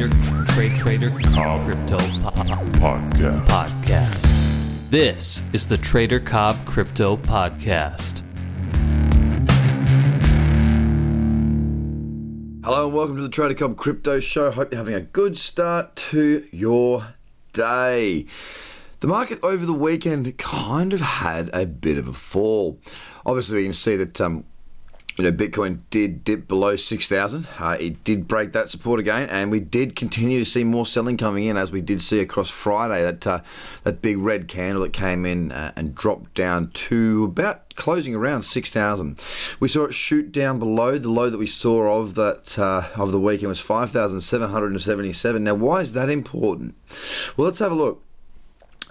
Trader Trade Trader Cobb Crypto po- Podcast. Podcast. This is the Trader Cobb Crypto Podcast. Hello and welcome to the Trader Cobb Crypto Show. Hope you're having a good start to your day. The market over the weekend kind of had a bit of a fall. Obviously, we can see that um, you know Bitcoin did dip below six thousand. Uh, it did break that support again, and we did continue to see more selling coming in, as we did see across Friday. That uh, that big red candle that came in uh, and dropped down to about closing around 6,000. We saw it shoot down below the low that we saw of that uh, of the weekend was 5,777. Now, why is that important? Well, let's have a look.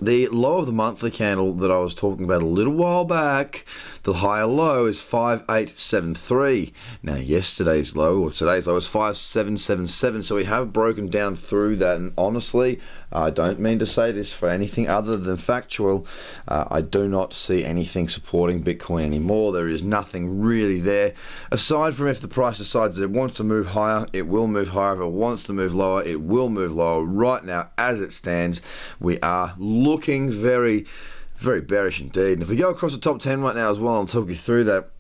The low of the monthly candle that I was talking about a little while back, the higher low is 5873. Now, yesterday's low, or today's low, is 5777. So we have broken down through that. And honestly, I don't mean to say this for anything other than factual. Uh, I do not see anything supporting Bitcoin anymore. There is nothing really there. Aside from if the price decides it wants to move higher, it will move higher. If it wants to move lower, it will move lower. Right now, as it stands, we are looking very, very bearish indeed. And if we go across the top 10 right now as well, I'll talk you through that.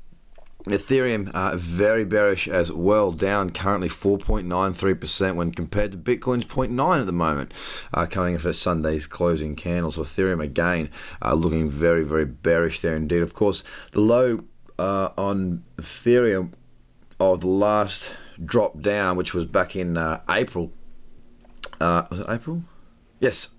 Ethereum uh, very bearish as well, down currently 4.93% when compared to Bitcoin's 0.9 at the moment, uh, coming for Sunday's closing candles. So Ethereum again uh, looking very very bearish there indeed. Of course, the low uh, on Ethereum of the last drop down, which was back in uh, April. Uh, was it April? Yes,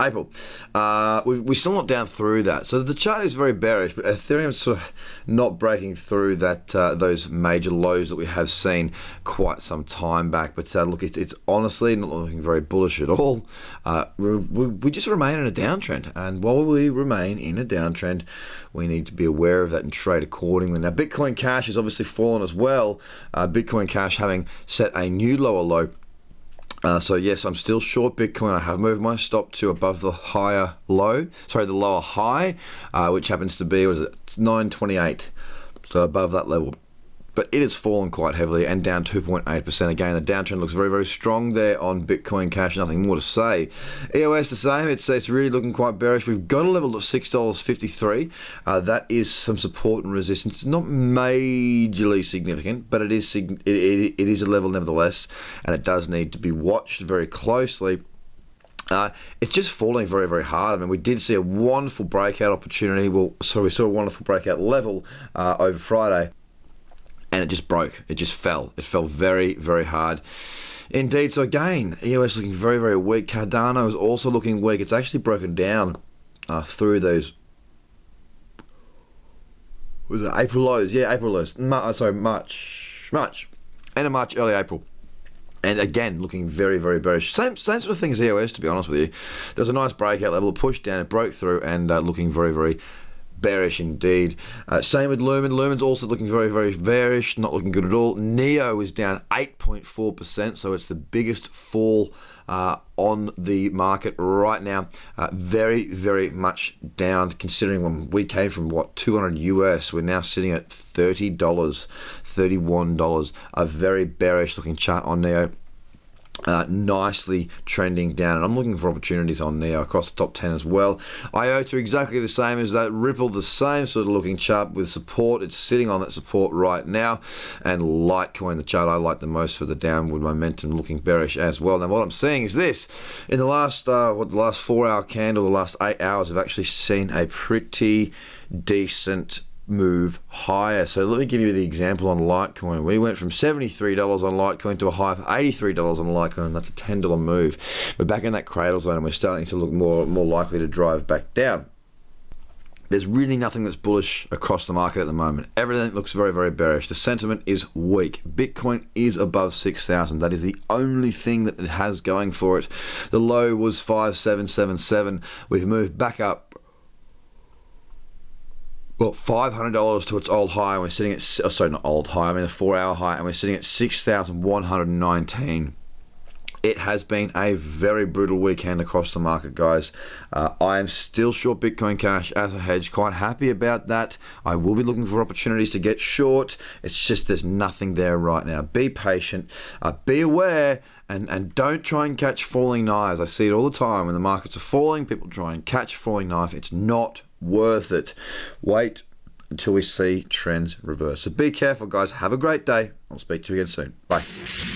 April. Uh, we, we're still not down through that. So the chart is very bearish, but Ethereum's sort of not breaking through that uh, those major lows that we have seen quite some time back. But uh, look, it's, it's honestly not looking very bullish at all. Uh, we, we, just remain in a downtrend. And while we remain in a downtrend, we need to be aware of that and trade accordingly. Now, Bitcoin Cash has obviously fallen as well. Uh, Bitcoin Cash having set a new lower low. Uh, so yes, I'm still short Bitcoin. I have moved my stop to above the higher low, sorry, the lower high, uh, which happens to be was it 928, so above that level. But it has fallen quite heavily and down 2.8%. Again, the downtrend looks very, very strong there on Bitcoin Cash. Nothing more to say. EOS the same. It's it's really looking quite bearish. We've got a level of six dollars fifty three. Uh, that is some support and resistance. Not majorly significant, but it is it, it, it is a level nevertheless, and it does need to be watched very closely. Uh, it's just falling very, very hard. I mean, we did see a wonderful breakout opportunity. Well, so we saw a wonderful breakout level uh, over Friday, and it just broke. It just fell. It fell very, very hard. Indeed. So again, EOS looking very, very weak. Cardano is also looking weak. It's actually broken down uh, through those. Was it April lows? Yeah, April lows. Ma- sorry, March, March, end of March, early April. And again, looking very, very bearish. Same, same sort of thing as EOS, to be honest with you. There's a nice breakout level, pushed down, it broke through, and uh, looking very, very bearish indeed. Uh, same with Lumen. Lumen's also looking very, very bearish, not looking good at all. Neo is down 8.4%, so it's the biggest fall uh, on the market right now. Uh, very, very much down, considering when we came from what 200 US, we're now sitting at $30, $31. A very bearish looking chart on Neo uh, nicely trending down. And I'm looking for opportunities on Neo across the top 10 as well. IOTA exactly the same as that. Ripple the same sort of looking chart with support. It's sitting on that support right now. And Litecoin, the chart I like the most for the downward momentum, looking bearish as well. Now what I'm seeing is this: in the last uh, what the last four hour candle, the last eight hours, I've actually seen a pretty decent move higher. So let me give you the example on Litecoin. We went from $73 on Litecoin to a high of $83 on Litecoin. That's a $10 move. We're back in that cradle zone and we're starting to look more more likely to drive back down. There's really nothing that's bullish across the market at the moment. Everything looks very, very bearish. The sentiment is weak. Bitcoin is above 6,000. That is the only thing that it has going for it. The low was 5777. We've moved back up well, five hundred dollars to its old high, and we're sitting at oh, sorry, not old high. I mean a four-hour high, and we're sitting at six thousand one hundred nineteen. It has been a very brutal weekend across the market, guys. Uh, I am still short Bitcoin Cash as a hedge. Quite happy about that. I will be looking for opportunities to get short. It's just there's nothing there right now. Be patient. Uh, be aware and, and don't try and catch falling knives. I see it all the time when the markets are falling. People try and catch a falling knife. It's not worth it. Wait until we see trends reverse. So be careful, guys. Have a great day. I'll speak to you again soon. Bye.